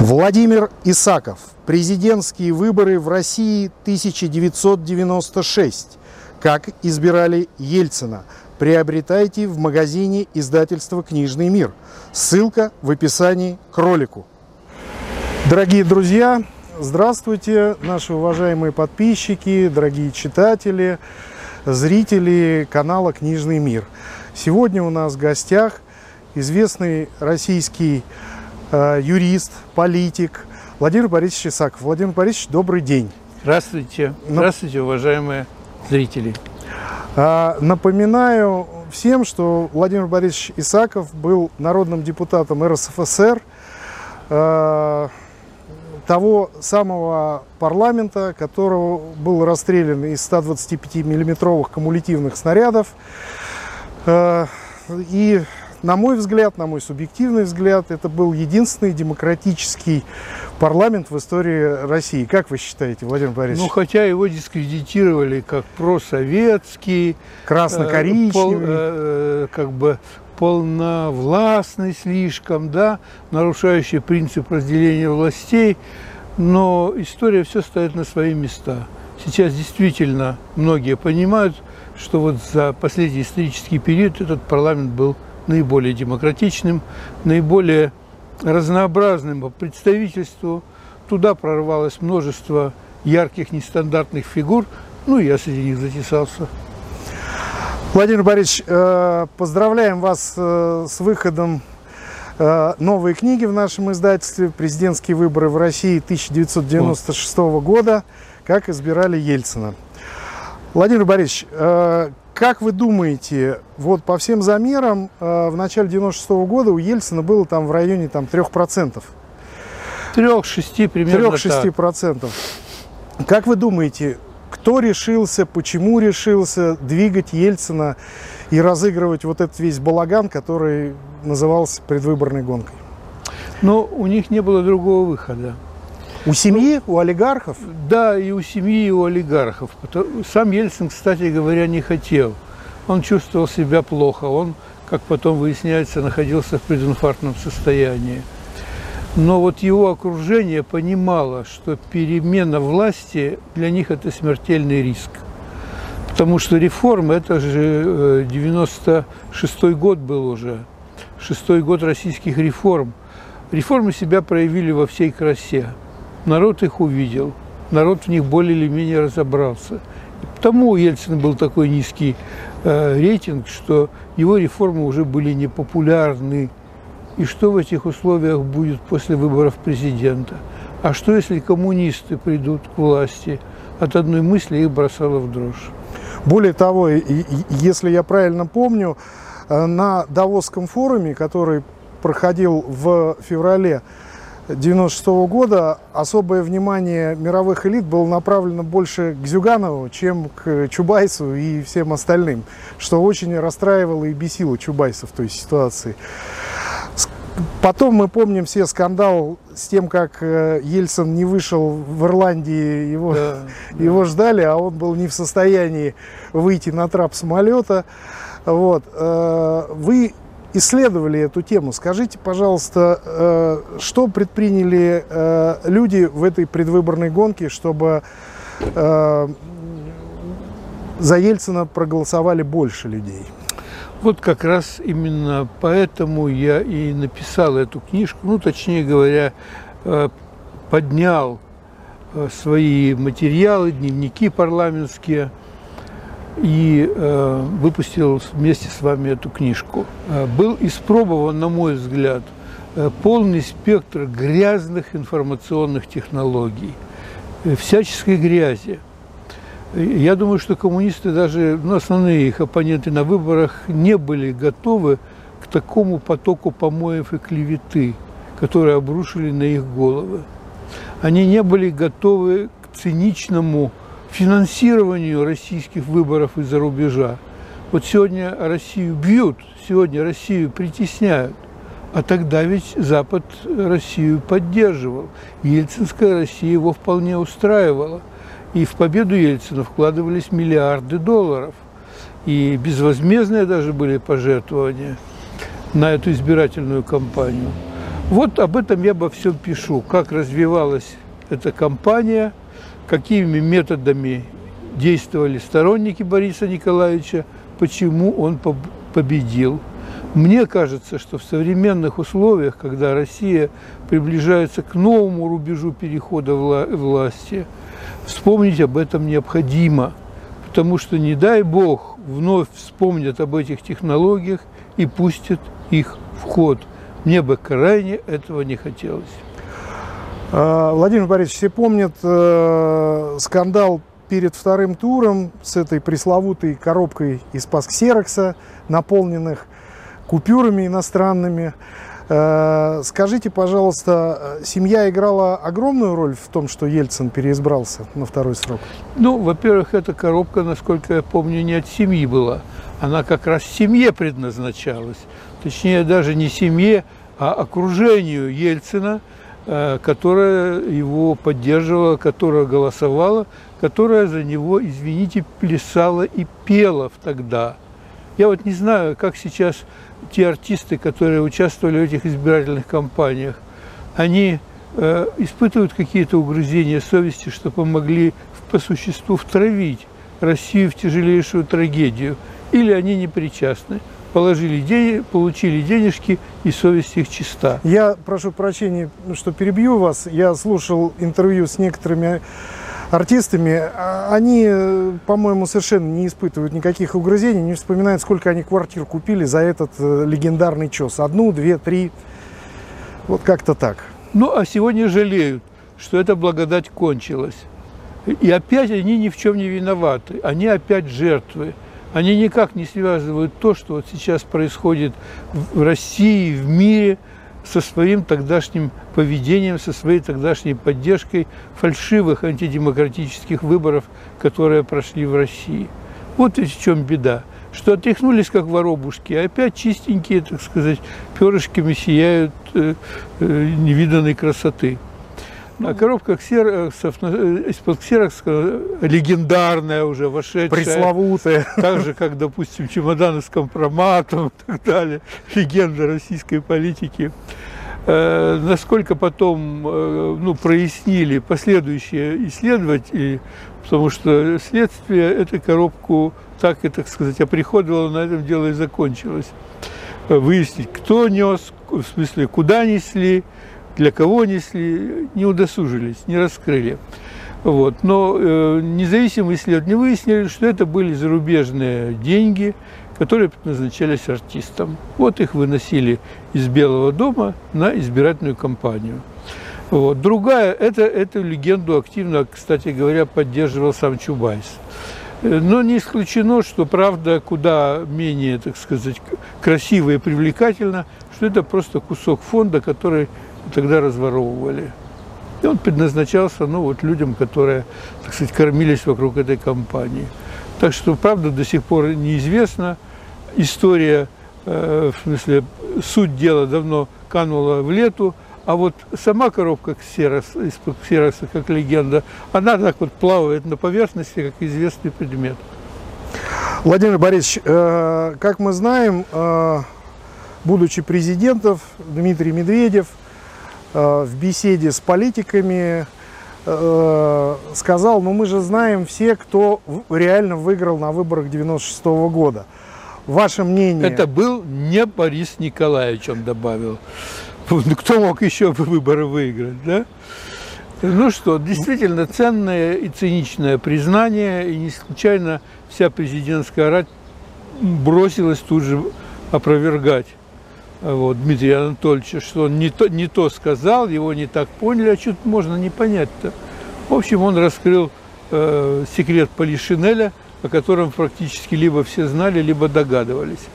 Владимир Исаков. Президентские выборы в России 1996. Как избирали Ельцина. Приобретайте в магазине издательства «Книжный мир». Ссылка в описании к ролику. Дорогие друзья, здравствуйте, наши уважаемые подписчики, дорогие читатели, зрители канала «Книжный мир». Сегодня у нас в гостях известный российский юрист, политик Владимир Борисович Исаков. Владимир Борисович, добрый день. Здравствуйте. Здравствуйте, уважаемые зрители. Э, напоминаю всем, что Владимир Борисович Исаков был народным депутатом РСФСР, э, того самого парламента, которого был расстрелян из 125 миллиметровых кумулятивных снарядов. Э, и на мой взгляд, на мой субъективный взгляд, это был единственный демократический парламент в истории России. Как вы считаете, Владимир Борисович? Ну, хотя его дискредитировали как просоветский, красно-коричневый, э, пол, э, как бы полновластный слишком, да, нарушающий принцип разделения властей, но история все стоит на свои места. Сейчас действительно многие понимают, что вот за последний исторический период этот парламент был наиболее демократичным, наиболее разнообразным по представительству. Туда прорвалось множество ярких, нестандартных фигур, ну и я среди них затесался. Владимир Борисович, э, поздравляем вас э, с выходом э, новой книги в нашем издательстве «Президентские выборы в России 1996 года. Как избирали Ельцина». Владимир Борисович, как вы думаете, вот по всем замерам э, в начале 96 -го года у Ельцина было там в районе там, 3%? 3-6 примерно 3-6%. Как вы думаете, кто решился, почему решился двигать Ельцина и разыгрывать вот этот весь балаган, который назывался предвыборной гонкой? Но у них не было другого выхода. У семьи, у олигархов? Да, и у семьи, и у олигархов. Сам Ельцин, кстати говоря, не хотел. Он чувствовал себя плохо. Он, как потом выясняется, находился в прединфарктном состоянии. Но вот его окружение понимало, что перемена власти для них это смертельный риск. Потому что реформа, это же 96-й э, год был уже, шестой год российских реформ. Реформы себя проявили во всей красе народ их увидел, народ в них более или менее разобрался. И потому у Ельцина был такой низкий э, рейтинг, что его реформы уже были непопулярны. И что в этих условиях будет после выборов президента? А что, если коммунисты придут к власти? От одной мысли их бросало в дрожь. Более того, если я правильно помню, э, на Давосском форуме, который проходил в феврале 96 -го года особое внимание мировых элит было направлено больше к Зюганову, чем к Чубайсу и всем остальным, что очень расстраивало и бесило Чубайса в той ситуации. Потом мы помним все скандал с тем, как э, Ельцин не вышел в Ирландии, его, да, его да. ждали, а он был не в состоянии выйти на трап самолета. Вот. Э, вы исследовали эту тему. Скажите, пожалуйста, э, что предприняли э, люди в этой предвыборной гонке, чтобы э, за Ельцина проголосовали больше людей? Вот как раз именно поэтому я и написал эту книжку, ну, точнее говоря, поднял свои материалы, дневники парламентские – и э, выпустил вместе с вами эту книжку. Э, был испробован, на мой взгляд, э, полный спектр грязных информационных технологий, э, всяческой грязи. Я думаю, что коммунисты, даже ну, основные их оппоненты на выборах, не были готовы к такому потоку помоев и клеветы, которые обрушили на их головы. Они не были готовы к циничному финансированию российских выборов из-за рубежа. Вот сегодня Россию бьют, сегодня Россию притесняют, а тогда ведь Запад Россию поддерживал. Ельцинская Россия его вполне устраивала. И в победу Ельцина вкладывались миллиарды долларов. И безвозмездные даже были пожертвования на эту избирательную кампанию. Вот об этом я во всем пишу, как развивалась эта кампания, какими методами действовали сторонники Бориса Николаевича, почему он победил. Мне кажется, что в современных условиях, когда Россия приближается к новому рубежу перехода вла власти, вспомнить об этом необходимо, потому что, не дай бог, вновь вспомнят об этих технологиях и пустят их в ход. Мне бы крайне этого не хотелось. А, Владимир Борисович, все помнят э, скандал перед вторым туром с этой пресловутой коробкой из пасксерокса, наполненных купюрами иностранными. Э, скажите, пожалуйста, семья играла огромную роль в том, что Ельцин переизбрался на второй срок? Ну, во-первых, эта коробка, насколько я помню, не от семьи была. Она как раз семье предназначалась. Точнее, даже не семье, а окружению Ельцина, э, которая его поддерживала, которая голосовала, которая за него, извините, плясала и пела тогда. Я вот не знаю, как сейчас те артисты, которые участвовали в этих избирательных кампаниях, они э, испытывают какие-то угрызения совести, что помогли по существу втравить Россию в тяжелейшую трагедию, или они не причастны положили деньги, получили денежки, и совесть их чиста. Я прошу прощения, что перебью вас. Я слушал интервью с некоторыми артистами, они, по-моему, совершенно не испытывают никаких угрызений, не вспоминают, сколько они квартир купили за этот э, легендарный чес. Одну, две, три. Вот как-то так. Ну, а сегодня жалеют, что эта благодать кончилась. И опять они ни в чем не виноваты. Они опять жертвы. Они никак не связывают то, что вот сейчас происходит в России, в мире – со своим тогдашним поведением, со своей тогдашней поддержкой фальшивых антидемократических выборов, которые прошли в России. Вот в чем беда, что отряхнулись как воробушки, а опять чистенькие, так сказать, перышками сияют э, э, невиданной красоты. А коробка ксероксов, э, из-под ксерокса легендарная уже, вошедшая. Пресловутая. Так же, как, допустим, чемоданы с компроматом и так далее. Легенда российской политики. Э, насколько потом э, ну, прояснили последующие исследователи, потому что следствие эту коробку так и, так сказать, оприходовало, на этом дело и закончилось. Выяснить, кто нес, в смысле, куда несли, для кого несли, не удосужились, не раскрыли. Вот. Но э, независимые исследователи выяснили, что это были зарубежные деньги, которые предназначались артистам. Вот их выносили из Белого дома на избирательную кампанию. Вот. Другая, это, эту легенду активно, кстати говоря, поддерживал сам Чубайс. Э, но не исключено, что правда куда менее, так сказать, красиво и привлекательно, что это просто кусок фонда, который тогда разворовывали. И он предназначался ну, вот, людям, которые, так сказать, кормились вокруг этой компании. Так что, правда, до сих пор неизвестна. История, э, в смысле, суть дела давно канула в лету, а вот сама коробка ксерос, из-под ксероса, как легенда, она так вот плавает на поверхности, как известный предмет. Владимир Борисович, э, как мы знаем, э, будучи президентом, Дмитрий Медведев – в беседе с политиками э, сказал, ну мы же знаем все, кто реально выиграл на выборах 96 -го года. Ваше мнение? Это был не Борис Николаевич, он добавил. Кто мог еще выборы выиграть, да? Ну что, действительно ценное и циничное признание, и не случайно вся президентская рать бросилась тут же опровергать вот, Дмитрия Анатольевича, что он не то, не то сказал, его не так поняли, а что можно не понять-то. В общем, он раскрыл э, секрет Полишинеля, о котором практически либо все знали, либо догадывались.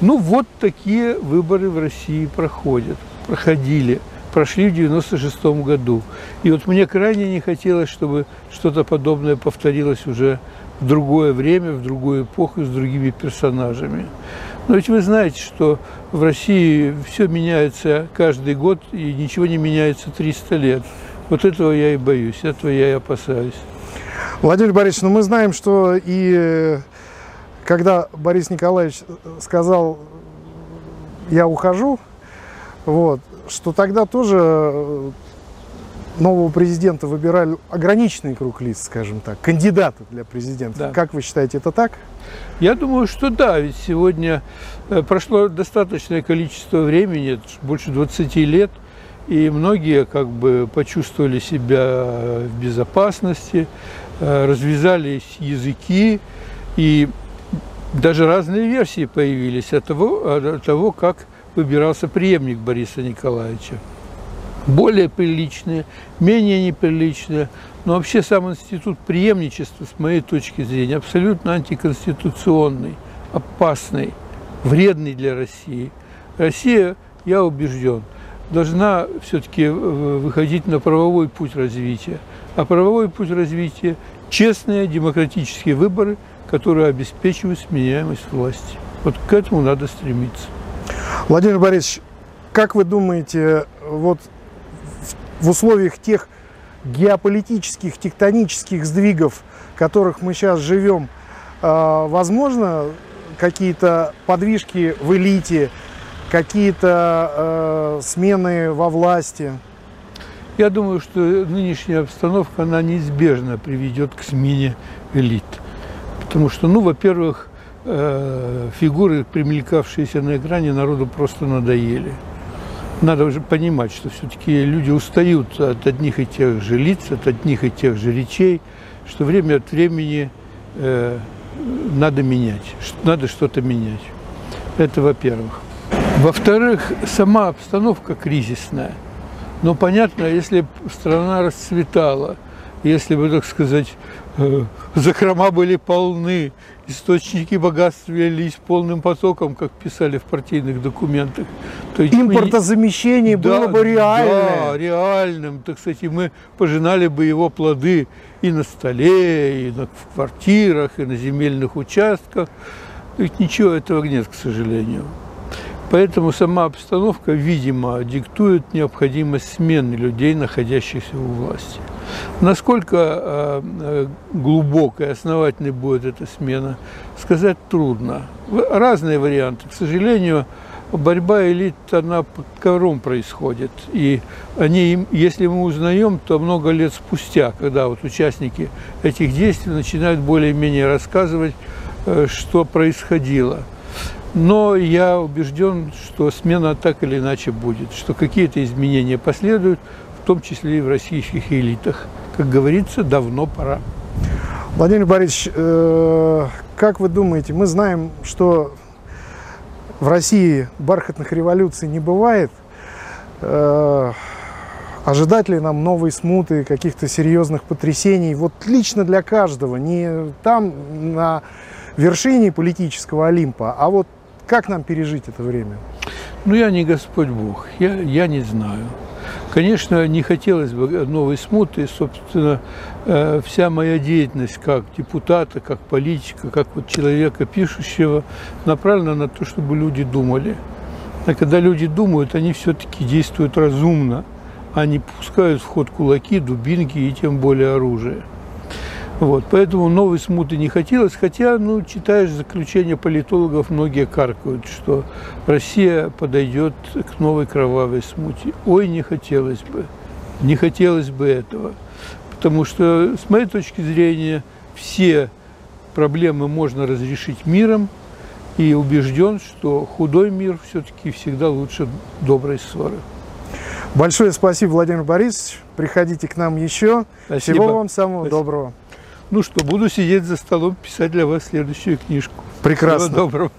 Ну, вот такие выборы в России проходят, проходили, прошли в 96 году. И вот мне крайне не хотелось, чтобы что-то подобное повторилось уже в другое время, в другую эпоху, с другими персонажами. Но ведь вы знаете, что в России все меняется каждый год, и ничего не меняется 300 лет. Вот этого я и боюсь, этого я и опасаюсь. Владимир Борисович, ну мы знаем, что и э, когда Борис Николаевич сказал, я ухожу, вот, что тогда тоже э, нового президента выбирали ограниченный круг лиц, скажем так, кандидаты для президента. Да. Как вы считаете, это так? Я думаю, что да, ведь сегодня э, прошло достаточное количество времени, больше 20 лет, и многие как бы почувствовали себя в безопасности, э, развязались языки, и даже разные версии появились от того, от того как выбирался преемник Бориса Николаевича. Более приличные, менее неприличные. Но вообще сам институт преемничества, с моей точки зрения, абсолютно антиконституционный, опасный, вредный для России. Россия, я убежден, должна все-таки выходить на правовой путь развития. А правовой путь развития – честные демократические выборы, которые обеспечивают сменяемость власти. Вот к этому надо стремиться. Владимир Борисович, как вы думаете, вот в условиях тех геополитических, тектонических сдвигов, в которых мы сейчас живем, а, возможно какие-то подвижки в элите, какие-то э, смены во власти? Я думаю, что нынешняя обстановка, она неизбежно приведет к смене элит. Потому что, ну, во-первых, э, фигуры, примелькавшиеся на экране, народу просто надоели надо уже понимать, что все-таки люди устают от одних и тех же лиц, от одних и тех же речей, что время от времени э, надо менять, надо что-то менять. Это во-первых. Во-вторых, сама обстановка кризисная. Но понятно, если страна расцветала, если бы, так сказать, э, закрома были полны, источники богатства лились полным потоком, как писали в партийных документах. То Импортозамещение мы... было да, бы реальным. Да, реальным. Так сказать, мы пожинали бы его плоды и на столе, и на, в квартирах, и на земельных участках. Ведь ничего этого нет, к сожалению. Поэтому сама обстановка, видимо, диктует необходимость смены людей, находящихся у власти. Насколько э, э, глубокой, основательной будет эта смена, сказать трудно. Разные варианты. К сожалению, борьба элит, она под ковром происходит. И они, если мы узнаем, то много лет спустя, когда вот участники этих действий начинают более-менее рассказывать, э, что происходило – но я убежден, что смена так или иначе будет, что какие-то изменения последуют, том числе и в российских элитах. Как говорится, давно пора. Владимир Борисович, э, как вы думаете, мы знаем, что в России бархатных революций не бывает. Э, ожидать ли нам новые смуты, каких-то серьезных потрясений? Вот лично для каждого, не там на вершине политического Олимпа, а вот как нам пережить это время? Ну, я не Господь Бог, я, я не знаю. Конечно, не хотелось бы новой смуты, собственно, э, вся моя деятельность как депутата, как политика, как вот человека пишущего, направлена на то, чтобы люди думали. А когда люди думают, они все-таки действуют разумно, а не пускают в ход кулаки, дубинки и тем более оружие. Вот, поэтому новой смуты не хотелось, хотя, ну, читаешь заключение политологов, многие каркают, что Россия подойдет к новой кровавой смуте. Ой, не хотелось бы, не хотелось бы этого, потому что, с моей точки зрения, все проблемы можно разрешить миром, и убежден, что худой мир все-таки всегда лучше доброй ссоры. Большое спасибо, Владимир Борисович. Приходите к нам еще. Спасибо. Всего вам самого спасибо. доброго. Ну что, буду сидеть за столом, писать для вас следующую книжку. Прекрасно. Всего доброго.